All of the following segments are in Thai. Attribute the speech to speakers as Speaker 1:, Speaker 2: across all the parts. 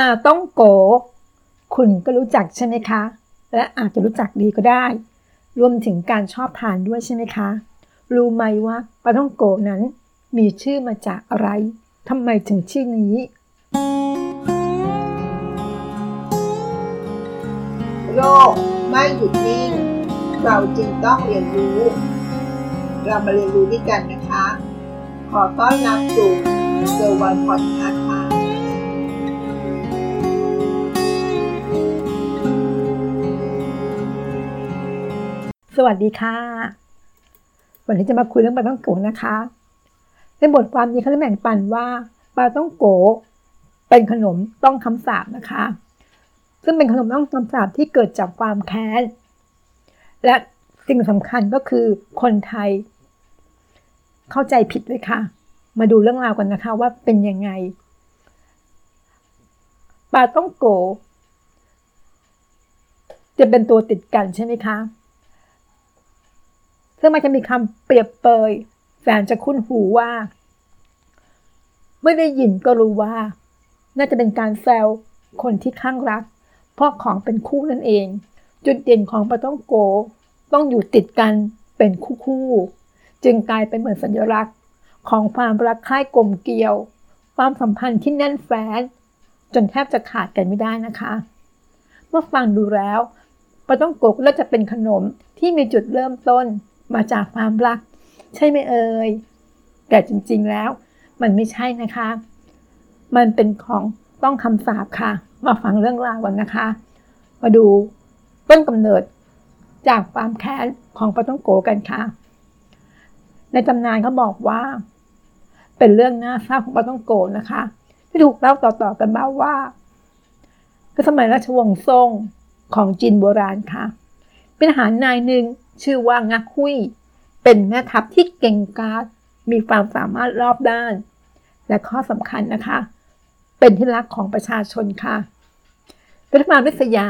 Speaker 1: าต้องโก คุณก็รู้จักใช่ไหมคะ และอาจจะรู้จักดีก็ได้ รวมถึงการชอบทานด้วยใช่ไหมคะ รู้ไหมว่าปลาต้องโกนั้น มีชื่อมาจากอะไรทำไมถึงชื่อนี้
Speaker 2: โลกไม่หยุดนิ่ง เราจึงต้องเรียนรู้ เรามาเรียนรู้ด้วยกันนะคะ ขอต้อนรับสู่เซอร์วันพอดคาส์
Speaker 1: สวัสดีค่ะ วันนี้จะมาคุยเรื่องปลาต้องโกนะคะ ในบทความนี้เขาได้แบ่งปันว่าปลาต้องโกเป็นขนมต้องคำสาปนะคะ ซึ่งเป็นขนมต้องคำสาปที่เกิดจากความแค้น และสิ่งสำคัญก็คือคนไทย เข้าใจผิดเลยค่ะ มาดูเรื่องราวกันนะคะว่าเป็นยังไงปลาต้องโก จะเป็นตัวติดกันใช่ไหมคะ ซึ่งมันจะมีคำเปรียบเปยแสนจะคุ้นหูว่าไม่ได้ยินก็รู้ว่า น่าจะเป็นการแซวคนที่ข้างรัก เพราะของเป็นคู่นั่นเอง จุดเด่นของปลาต้องโก ต้องอยู่ติดกันเป็นคู่คู่จึงกลายเป็นเหมือนสัญลักษณ์ของความรักใคร่กลมเกลียว ความสัมพันธ์ที่แน่นแฟ้นจนแทบจะขาดกันไม่ได้นะคะ เมื่อฟังดูแล้วปลาต้องโกก็จะเป็นขนมที่มีจุดเริ่มต้น มาจากความรัก ใช่ไหมเอ่ยแต่จริงๆแล้ว มันไม่ใช่นะคะ มันเป็นของต้องคำสาปค่ะ มาฟังเรื่องราวกันนะคะ มาดูต้นกำเนิดจากความแค้นของปาต้องโกกันค่ะ ในตำนานเขาบอกว่า เป็นเรื่องน่าเศร้าของปาต้องโกนะคะ ที่ถูกเล่าต่อๆกันมาว่าก็สมัยราชวงศ์ซ่งของจีนโบราณค่ะ เป็นทหารนายหนึ่ง ชื่อว่างักหุยเป็นแม่ทัพที่เก่งกาจมีความสามารถรอบด้าน และข้อสำคัญนะคะ เป็นที่รักของประชาชนค่ะ รัฐบาลริษยา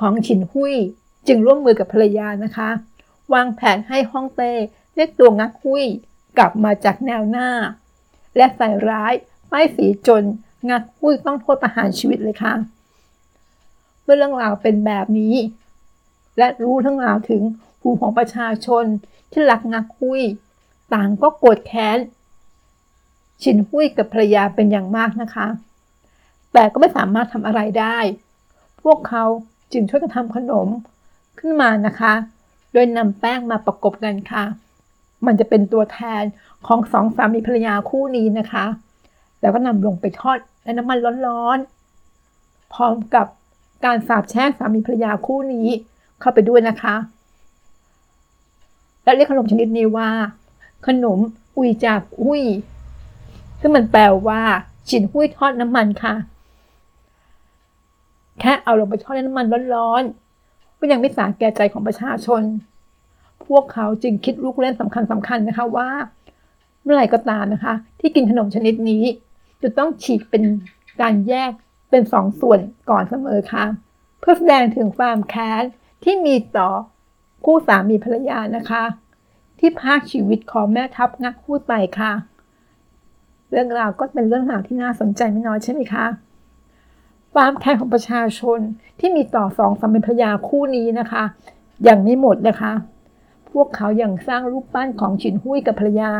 Speaker 1: ของฉินหุยจึงร่วมมือกับภรรยานะคะ วางแผนให้ฮ่องเต้เรียกตัวงักหุยกลับมาจากแนวหน้า และใส่ร้ายป้ายสีจนงักหุยต้องโทษประหารชีวิตเลยค่ะ เมื่อเรื่องราวเป็นแบบนี้ และรู้ทั้งราวถึง หูของประชาชนที่รักงักหุยต่างก็โกรธแค้นฉินหุยกับภรรยาเป็นอย่างมากนะคะ แต่ก็ไม่สามารถทำอะไรได้ พวกเขาจึงช่วยกันทำขนมขึ้นมานะคะ โดยนำแป้งมาประกบกันค่ะ มันจะเป็นตัวแทนของสองสามีภรรยาคู่นี้นะคะ แล้วก็นำลงไปทอดในน้ำมันร้อนๆ พร้อมกับการสาบแช่งสามีภรรยาคู่นี้เข้าไปด้วยนะคะ และเรียกขนมชนิดนี้ว่า ขนมอุยจากอุยซึ่งมันแปลว่าฉินหุยทอดน้ำมันค่ะ แค่เอาลงไปทอดในน้ำมันร้อนๆก็ยังไม่สาแก่ใจของประชาชน พวกเขาจึงคิดลูกเล่นสำคัญสำคัญนะคะว่า เมื่อไหร่ก็ตามนะคะ ที่กินขนมชนิดนี้ จะต้องฉีกเป็นการแยกเป็นสองส่วนก่อนเสมอค่ะ เพื่อแสดงถึงความแค้นที่มีต่อ คู่สามีภรรยานะคะ ที่พากชีวิตของแม่ทัพงักพูดไปค่ะ เรื่องราวก็เป็นเรื่องราวที่น่าสนใจไม่น้อยใช่ไหมคะความแค้นของประชาชนที่มีต่อสองสามีภรรยาคู่นี้นะคะยังไม่หมดนะคะ พวกเขายัางสร้างรูปปั้นของฉินหุยกับภรรยา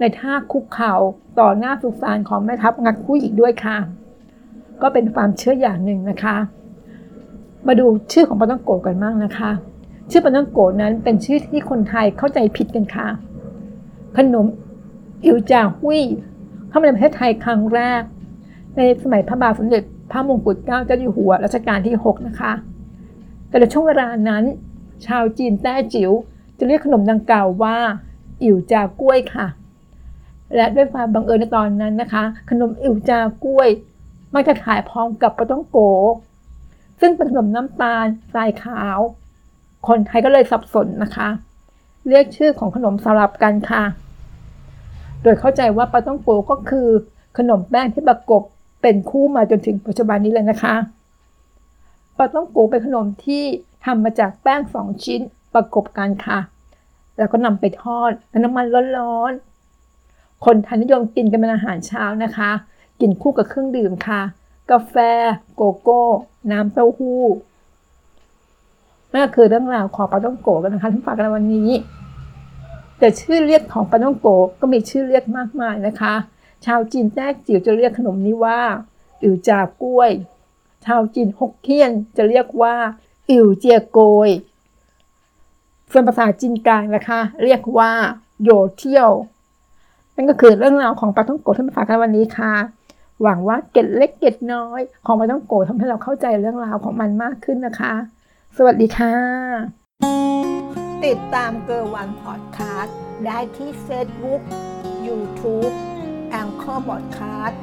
Speaker 1: ในท่าคุกเข่าต่อหน้าสุสานของแม่ทัพงักหุยอีกด้วยค่ะ ก็เป็นความเชื่ออย่างหนึ่งนะคะ มาดูชื่อของปาต้องโกกันบ้างนะคะ ชื่อปาต้องโกนั้นเป็นชื่อที่คนไทยเข้าใจผิดกันค่ะ ขนมอิวจาหุยเข้ามาในประเทศไทยครั้งแรก ในสมัยพระบาทสมเด็จพระมงกุฎเกล้าเจ้าอยู่หัวรัชกาลที่ 6 นะคะ แต่ในช่วงเวลานั้น ชาวจีนแต้จิ๋วจะเรียกขนมดังกล่าวว่าอิ๋วจากล้วยค่ะ และด้วยความบังเอิญในตอนนั้นนะคะ ขนมอิ๋วจากล้วย มักจะขายพร้อมกับปลาต้องโก ซึ่งเป็นขนมน้ำตาลทรายขาว คนไทยก็เลยสับสนนะคะ เรียกชื่อของขนมสลับกันค่ะ โดยเข้าใจว่าปาต้องโกก็คือขนมแป้งที่ประกบเป็นคู่มาจนถึงปัจจุบันนี้เลยนะคะปาต้องโกเป็นขนมที่ทำมาจากแป้งสองชิ้นประกบกันค่ะ แล้วก็นำไปทอดในน้ำมันร้อนๆ คนไทยนิยมกินกันเป็นอาหารเช้านะคะ กินคู่กับเครื่องดื่มค่ะ กาแฟ โกโก้ น้ำเต้าหู้ นั่นก็คือเรื่องราวของปาต้องโกะกันนะคะที่ฝากกันในวันนี้ แต่ชื่อเรียกของปาต้องโกะก็มีชื่อเรียกมากมายนะคะ ชาวจีนแต้จิ๋วจะเรียกขนมนี้ว่าอิ๋วจาก้วย ชาวจีนฮกเกี้ยนจะเรียกว่าอิ๋วเจียโกยส่วนภาษาจีนกลางนะคะ เรียกว่าโหยวเถียว นั่นก็คือเรื่องราวของปาท่องโก๋ที่มาฝากกันวันนี้ค่ะหวังว่าเกร็ดเล็กเกร็ดน้อย ของปาท่องโก๋ทำให้เราเข้าใจเรื่องราวของมันมากขึ้นนะคะ สวัสดีค่ะ ติดตามเกอร์วันพอดคาสต์ได้ที่เฟซบุ๊กยูทูบแองเกอร์บอดคาสต์